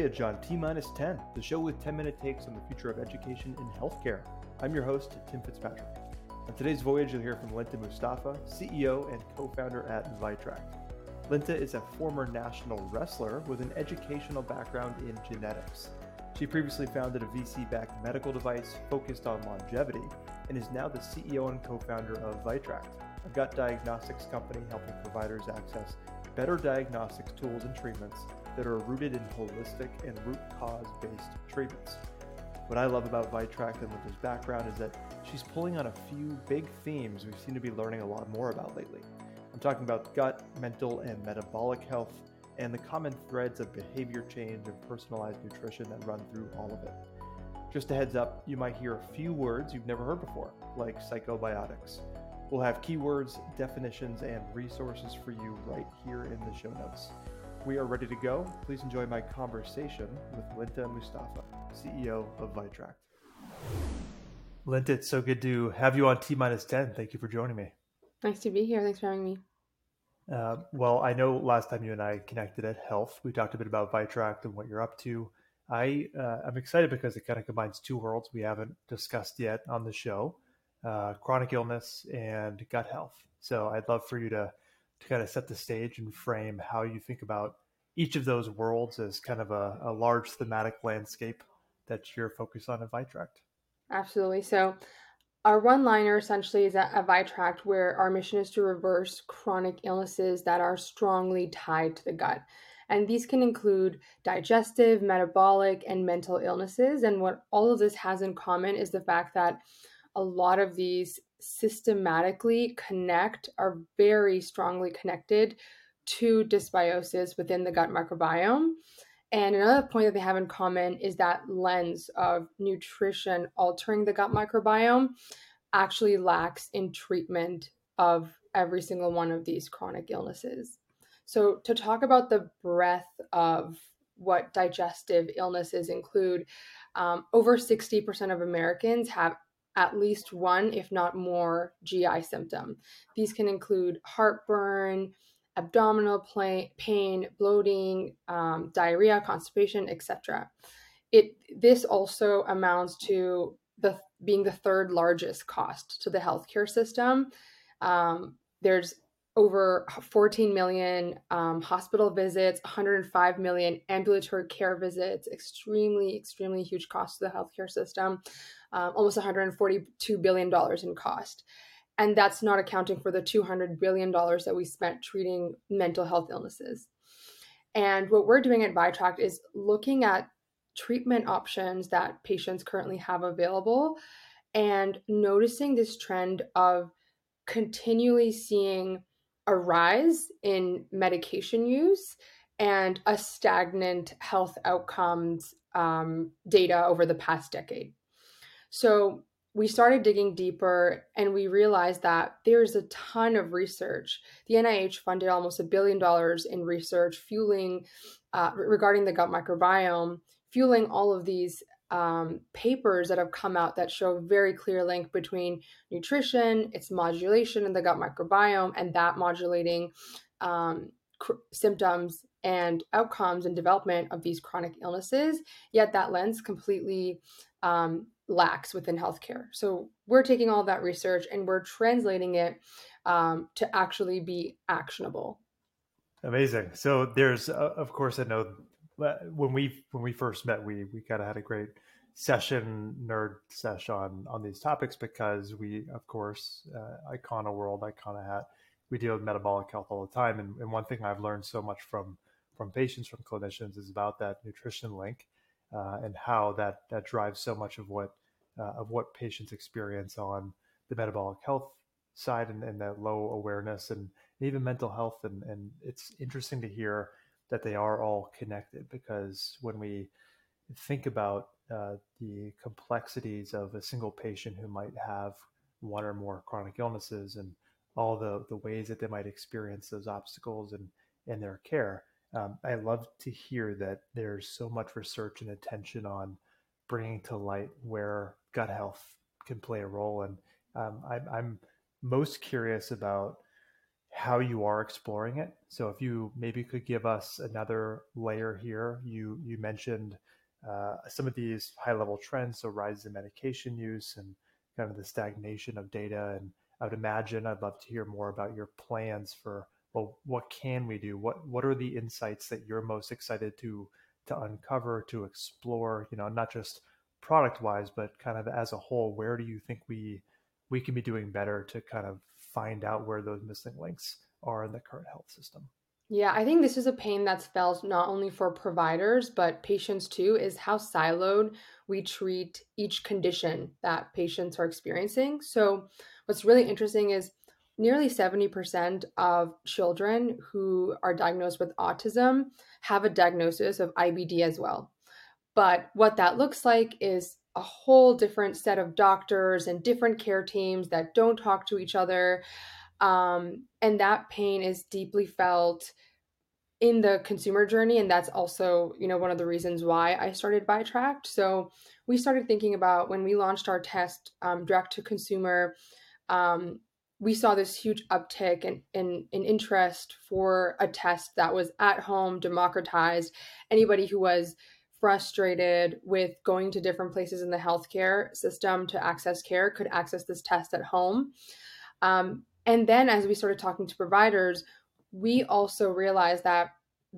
Voyage on T minus 10, the show with 10 minute takes on the future of education in healthcare. I'm your host, Tim Fitzpatrick. On today's voyage, you'll hear from Linta Mustafa, CEO and co founder at Vitract. Linta is a former national wrestler with an educational background in genetics. She previously founded a VC backed medical device focused on longevity and is now the CEO and co founder of Vitract, a gut diagnostics company helping providers access better diagnostics tools and treatments that are rooted in holistic and root cause based treatments. What I love about Vitract and Linta's background is that she's pulling on a few big themes we seem to be learning a lot more about lately. I'm talking about gut, mental, and metabolic health, and the common threads of behavior change and personalized nutrition that run through all of it. Just a heads up, you might hear a few words you've never heard before, like psychobiotics. We'll have keywords, definitions, and resources for you right here in the show notes. We are ready to go. Please enjoy my conversation with Linta Mustafa, CEO of Vitract. Linta, it's so good to have you on T minus 10. Thank you for joining me. Nice to be here. Thanks for having me. Uh, well, I know last time you and I connected at Health, we talked a bit about Vitract and what you're up to. I uh, I'm excited because it kind of combines two worlds we haven't discussed yet on the show: uh, chronic illness and gut health. So I'd love for you to to kind of set the stage and frame how you think about each of those worlds as kind of a, a large thematic landscape that you're focused on at Vitract. Absolutely. So our one liner essentially is at, Vitract, where our mission is to reverse chronic illnesses that are strongly tied to the gut. And these can include digestive, metabolic, and mental illnesses. And what all of this has in common is the fact that a lot of these systematically connect, are very strongly connected to dysbiosis within the gut microbiome. And another point that they have in common is that lens of nutrition altering the gut microbiome actually lacks in treatment of every single one of these chronic illnesses. So, to talk about the breadth of what digestive illnesses include, um, over 60% of Americans have at least one, if not more, GI symptom. These can include heartburn, abdominal pain, bloating, um, diarrhea, constipation, etc. It this also amounts to the being the third largest cost to the healthcare system. Um, there's over 14 million um, hospital visits, 105 million ambulatory care visits, extremely, extremely huge cost to the healthcare system, um, almost 142 billion dollars in cost and that's not accounting for the 200 billion dollars that we spent treating mental health illnesses and what we're doing at Vitract is looking at treatment options that patients currently have available and noticing this trend of continually seeing a rise in medication use and a stagnant health outcomes um, data over the past decade. So we started digging deeper and we realized that there's a ton of research. The NIH funded almost a billion dollars in research fueling uh, regarding the gut microbiome, fueling all of these um, papers that have come out that show a very clear link between nutrition, its modulation in the gut microbiome, and that modulating um, cr- symptoms and outcomes and development of these chronic illnesses. Yet that lens completely um, lacks within healthcare. So we're taking all that research and we're translating it um, to actually be actionable. Amazing. So there's, uh, of course, I know when we when we first met, we we kind of had a great session nerd session on on these topics because we, of course, uh, Icona World, Icona Hat, we deal with metabolic health all the time, and, and one thing I've learned so much from from patients, from clinicians, is about that nutrition link uh, and how that that drives so much of what uh, of what patients experience on the metabolic health side and, and that low awareness and even mental health. And, and it's interesting to hear that they are all connected because when we think about uh, the complexities of a single patient who might have one or more chronic illnesses and all the, the ways that they might experience those obstacles in, in their care. Um, I love to hear that there's so much research and attention on bringing to light where gut health can play a role. And um, I, I'm most curious about how you are exploring it. So if you maybe could give us another layer here, you you mentioned uh, some of these high level trends, so rise in medication use and kind of the stagnation of data. And I would imagine I'd love to hear more about your plans for well, what can we do? What what are the insights that you're most excited to to uncover, to explore? You know, not just product wise, but kind of as a whole. Where do you think we we can be doing better to kind of find out where those missing links are in the current health system? Yeah, I think this is a pain that's felt not only for providers, but patients too, is how siloed we treat each condition that patients are experiencing. So, what's really interesting is nearly 70% of children who are diagnosed with autism have a diagnosis of IBD as well. But what that looks like is a whole different set of doctors and different care teams that don't talk to each other. Um, and that pain is deeply felt in the consumer journey and that's also you know one of the reasons why i started Vitract so we started thinking about when we launched our test um, direct to consumer um, we saw this huge uptick in, in, in interest for a test that was at home democratized anybody who was frustrated with going to different places in the healthcare system to access care could access this test at home um, and then as we started talking to providers we also realized that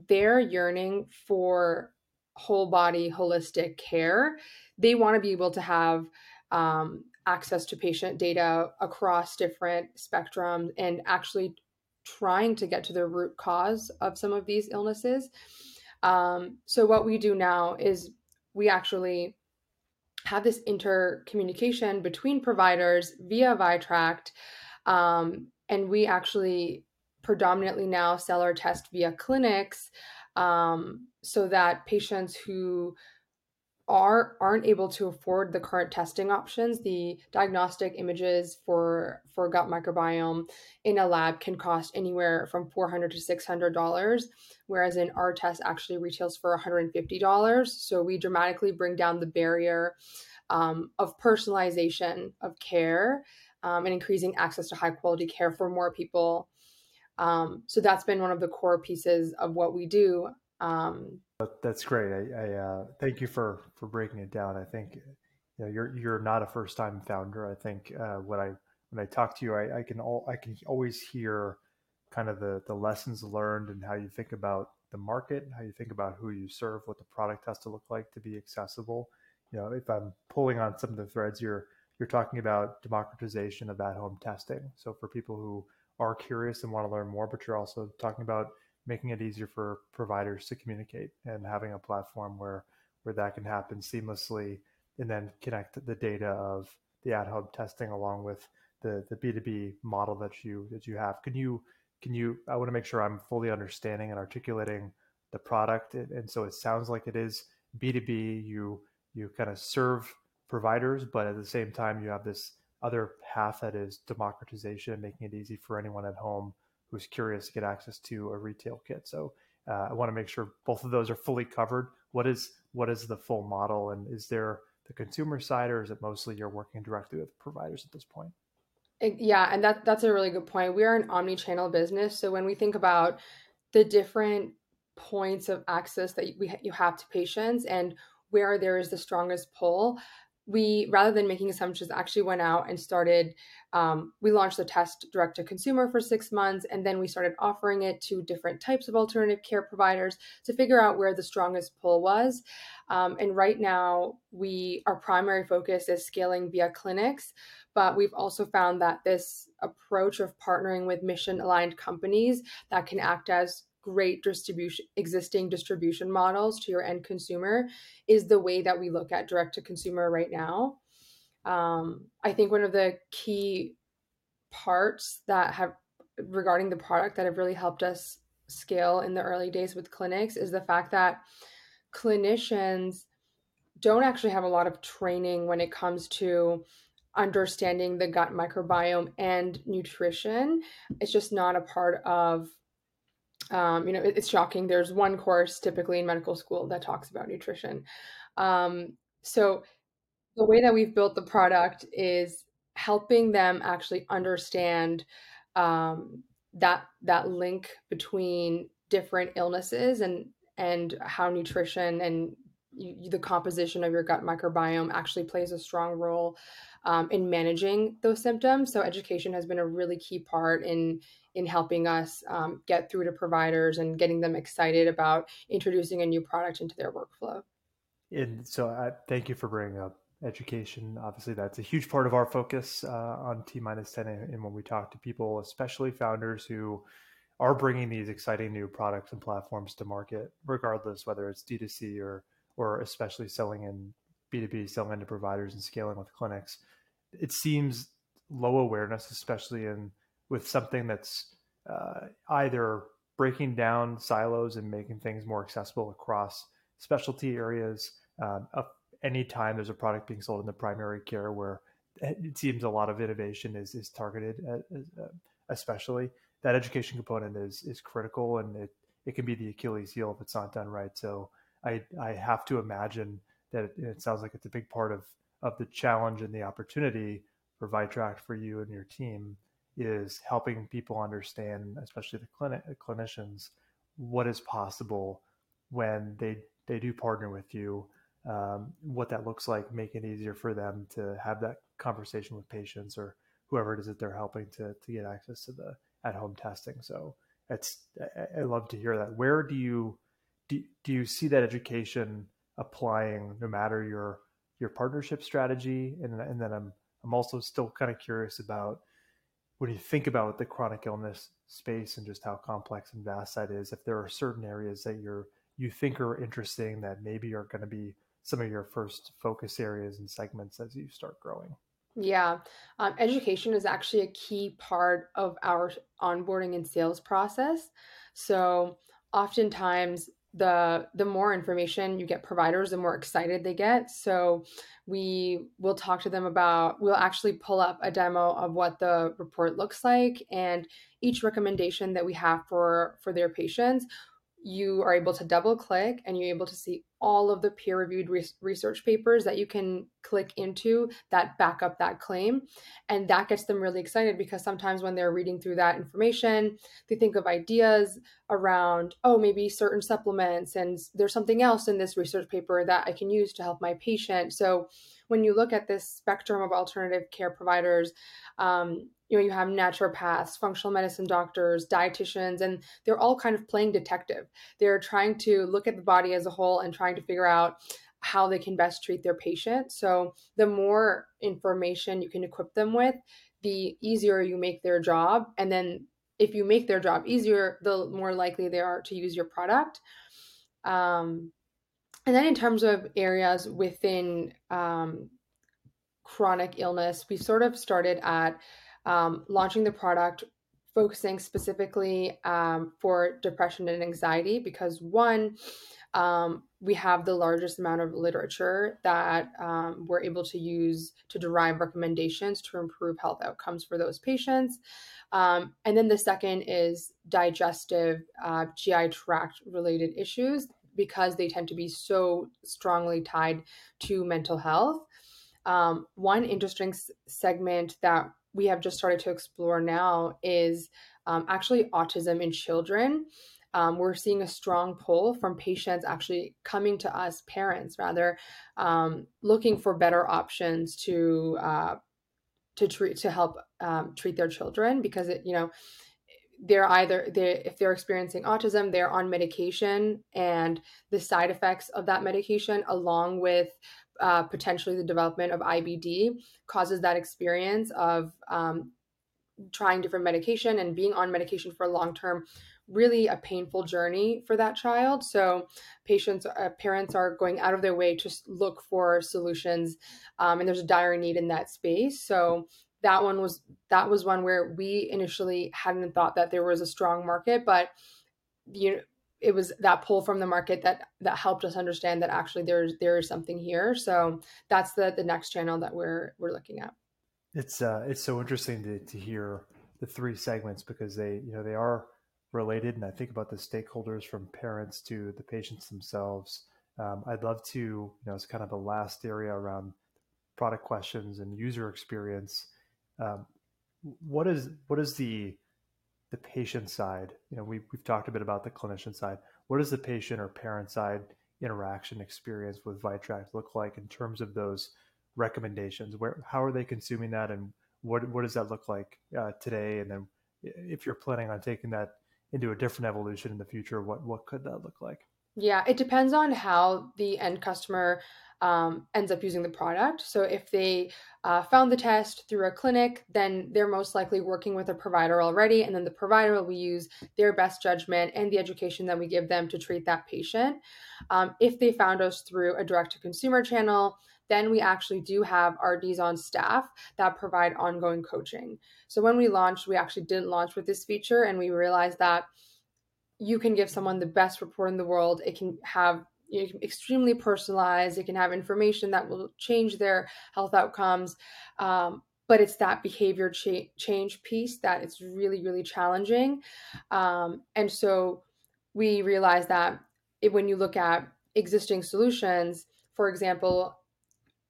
they're yearning for whole body holistic care. They want to be able to have um, access to patient data across different spectrums and actually trying to get to the root cause of some of these illnesses. Um, so, what we do now is we actually have this intercommunication between providers via Vitract, um, and we actually predominantly now sell our test via clinics um, so that patients who are aren't able to afford the current testing options the diagnostic images for for gut microbiome in a lab can cost anywhere from 400 to 600 dollars whereas in our test actually retails for 150 dollars so we dramatically bring down the barrier um, of personalization of care um, and increasing access to high quality care for more people um, so that's been one of the core pieces of what we do. Um, that's great. I, I uh, thank you for for breaking it down. I think you know you're you're not a first time founder. I think uh, when I when I talk to you, I, I can all I can always hear kind of the the lessons learned and how you think about the market, how you think about who you serve, what the product has to look like to be accessible. You know, if I'm pulling on some of the threads, you're you're talking about democratization of at home testing. So for people who are curious and want to learn more, but you're also talking about making it easier for providers to communicate and having a platform where where that can happen seamlessly and then connect the data of the at-home testing along with the the B2B model that you that you have. Can you can you I want to make sure I'm fully understanding and articulating the product and, and so it sounds like it is B2B you you kind of serve providers but at the same time you have this other path that is democratization, making it easy for anyone at home who's curious to get access to a retail kit. So uh, I want to make sure both of those are fully covered. What is what is the full model, and is there the consumer side, or is it mostly you're working directly with providers at this point? Yeah, and that that's a really good point. We are an omni-channel business, so when we think about the different points of access that we you have to patients and where there is the strongest pull, we rather than making assumptions actually went out and started um, we launched the test direct to consumer for six months and then we started offering it to different types of alternative care providers to figure out where the strongest pull was. Um, and right now we our primary focus is scaling via clinics but we've also found that this approach of partnering with mission aligned companies that can act as great distribution existing distribution models to your end consumer is the way that we look at direct to consumer right now. Um, i think one of the key parts that have regarding the product that have really helped us scale in the early days with clinics is the fact that clinicians don't actually have a lot of training when it comes to understanding the gut microbiome and nutrition. It's just not a part of um, you know, it, it's shocking. There's one course typically in medical school that talks about nutrition. Um, so the way that we've built the product is helping them actually understand um, that that link between different illnesses and and how nutrition and you, the composition of your gut microbiome actually plays a strong role um, in managing those symptoms. So education has been a really key part in in helping us um, get through to providers and getting them excited about introducing a new product into their workflow. And so, I thank you for bringing up education. Obviously, that's a huge part of our focus uh, on T minus ten, and when we talk to people, especially founders who are bringing these exciting new products and platforms to market, regardless whether it's D2C or or especially selling in B2B, selling into providers and scaling with clinics. It seems low awareness, especially in with something that's uh, either breaking down silos and making things more accessible across specialty areas. Um, anytime there's a product being sold in the primary care where it seems a lot of innovation is is targeted, at, uh, especially that education component is is critical and it it can be the Achilles heel if it's not done right. So I I have to imagine that it, it sounds like it's a big part of of the challenge and the opportunity for Vitract for you and your team is helping people understand, especially the clinic clinicians, what is possible when they they do partner with you, um, what that looks like, make it easier for them to have that conversation with patients or whoever it is that they're helping to to get access to the at home testing. So it's I, I love to hear that. Where do you do, do you see that education applying no matter your your partnership strategy? And and then I'm I'm also still kind of curious about when you think about the chronic illness space and just how complex and vast that is. If there are certain areas that you're you think are interesting that maybe are going to be some of your first focus areas and segments as you start growing. Yeah, um, education is actually a key part of our onboarding and sales process. So, oftentimes, the the more information you get providers the more excited they get. So we will talk to them about we'll actually pull up a demo of what the report looks like and each recommendation that we have for for their patients you are able to double click and you're able to see all of the peer reviewed re- research papers that you can click into that back up that claim. And that gets them really excited because sometimes when they're reading through that information, they think of ideas around, oh, maybe certain supplements, and there's something else in this research paper that I can use to help my patient. So when you look at this spectrum of alternative care providers, um, you know you have naturopaths functional medicine doctors dietitians and they're all kind of playing detective. They're trying to look at the body as a whole and trying to figure out how they can best treat their patient. So the more information you can equip them with the easier you make their job. And then if you make their job easier the more likely they are to use your product. Um, and then in terms of areas within um, chronic illness we sort of started at um, launching the product focusing specifically um, for depression and anxiety because one um, we have the largest amount of literature that um, we're able to use to derive recommendations to improve health outcomes for those patients. Um, and then the second is digestive uh, gi tract related issues because they tend to be so strongly tied to mental health. Um, one interesting s- segment that we have just started to explore now is um, actually autism in children. Um, we're seeing a strong pull from patients actually coming to us, parents rather, um, looking for better options to uh, to treat to help um, treat their children because it you know they're either they if they're experiencing autism they're on medication and the side effects of that medication along with uh, potentially the development of IBD causes that experience of um, trying different medication and being on medication for a long term really a painful journey for that child. So patients uh, parents are going out of their way to look for solutions um, and there's a dire need in that space. So that one was that was one where we initially hadn't thought that there was a strong market but you know it was that pull from the market that that helped us understand that actually there's there is something here. So that's the the next channel that we're we're looking at. It's uh it's so interesting to to hear the three segments because they you know they are related and I think about the stakeholders from parents to the patients themselves. Um, I'd love to you know it's kind of the last area around product questions and user experience. Um, what is what is the the patient side, you know, we, we've talked a bit about the clinician side. What does the patient or parent side interaction experience with Vitract look like in terms of those recommendations? Where how are they consuming that, and what what does that look like uh, today? And then if you're planning on taking that into a different evolution in the future, what what could that look like? Yeah, it depends on how the end customer um, ends up using the product. So if they uh, found the test through a clinic, then they're most likely working with a provider already, and then the provider will use their best judgment and the education that we give them to treat that patient. Um, if they found us through a direct to consumer channel, then we actually do have RDs on staff that provide ongoing coaching. So when we launched, we actually didn't launch with this feature, and we realized that you can give someone the best report in the world. It can have you know, extremely personalized. It can have information that will change their health outcomes. Um, but it's that behavior cha- change piece that it's really, really challenging. Um, and so we realize that it, when you look at existing solutions, for example,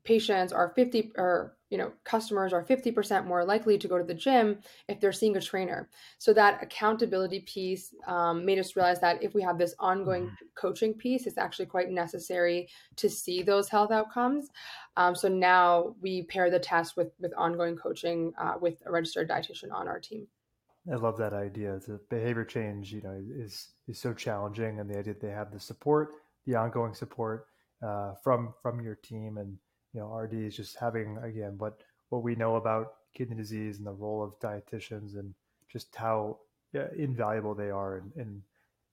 patients are 50 or you know customers are 50% more likely to go to the gym if they're seeing a trainer so that accountability piece um, made us realize that if we have this ongoing mm-hmm. coaching piece it's actually quite necessary to see those health outcomes um, so now we pair the test with with ongoing coaching uh, with a registered dietitian on our team I love that idea. The behavior change, you know, is is so challenging, and the idea that they have the support, the ongoing support uh, from from your team, and you know, RD is just having again what what we know about kidney disease and the role of dietitians and just how yeah, invaluable they are in, in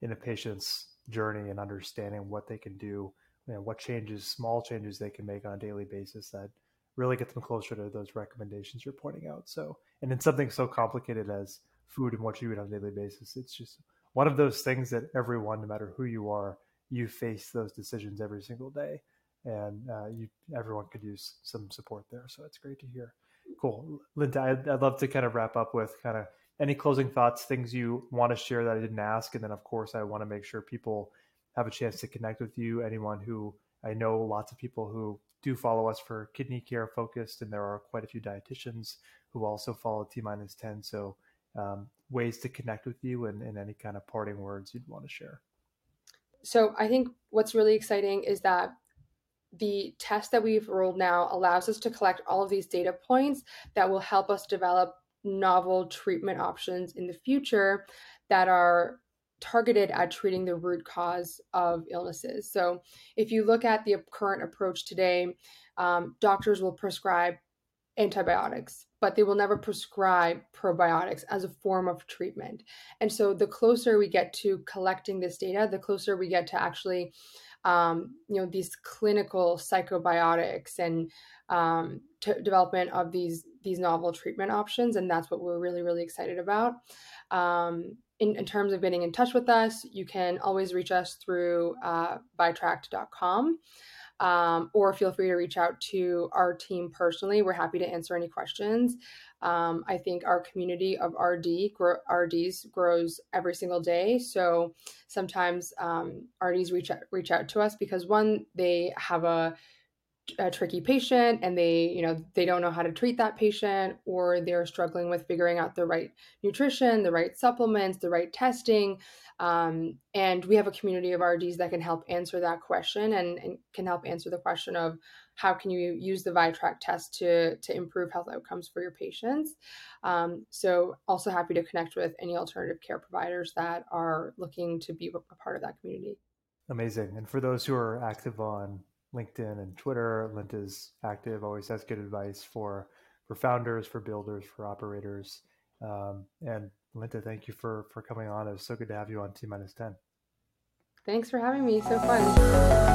in a patient's journey and understanding what they can do, you know, what changes, small changes they can make on a daily basis that really get them closer to those recommendations you're pointing out. So, and in something so complicated as food and what you eat on a daily basis, it's just one of those things that everyone, no matter who you are, you face those decisions every single day and uh, you everyone could use some support there. So it's great to hear. Cool, Linta. I'd, I'd love to kind of wrap up with kind of any closing thoughts, things you want to share that I didn't ask, and then of course I want to make sure people have a chance to connect with you. Anyone who I know, lots of people who do follow us for kidney care focused, and there are quite a few dietitians who also follow T minus ten. So um, ways to connect with you and, and any kind of parting words you'd want to share. So I think what's really exciting is that the test that we've rolled now allows us to collect all of these data points that will help us develop novel treatment options in the future that are targeted at treating the root cause of illnesses. So, if you look at the current approach today, um, doctors will prescribe antibiotics, but they will never prescribe probiotics as a form of treatment. And so, the closer we get to collecting this data, the closer we get to actually um, you know these clinical psychobiotics and um, t- development of these these novel treatment options and that's what we're really really excited about. Um, in, in, terms of getting in touch with us you can always reach us through uh, vitract.com um, or feel free to reach out to our team personally we're happy to answer any questions um, I think our community of RD grow, RDs grows every single day. So sometimes um, RDs reach out, reach out to us because one, they have a, a tricky patient and they, you know, they don't know how to treat that patient, or they're struggling with figuring out the right nutrition, the right supplements, the right testing. Um, and we have a community of RDs that can help answer that question and, and can help answer the question of how can you use the Vitract test to, to improve health outcomes for your patients. Um, so also happy to connect with any alternative care providers that are looking to be a part of that community. Amazing. And for those who are active on LinkedIn and Twitter, Linta's active, always has good advice for for founders, for builders, for operators. Um, and Linda, thank you for for coming on. It was so good to have you on T minus ten. Thanks for having me. So fun.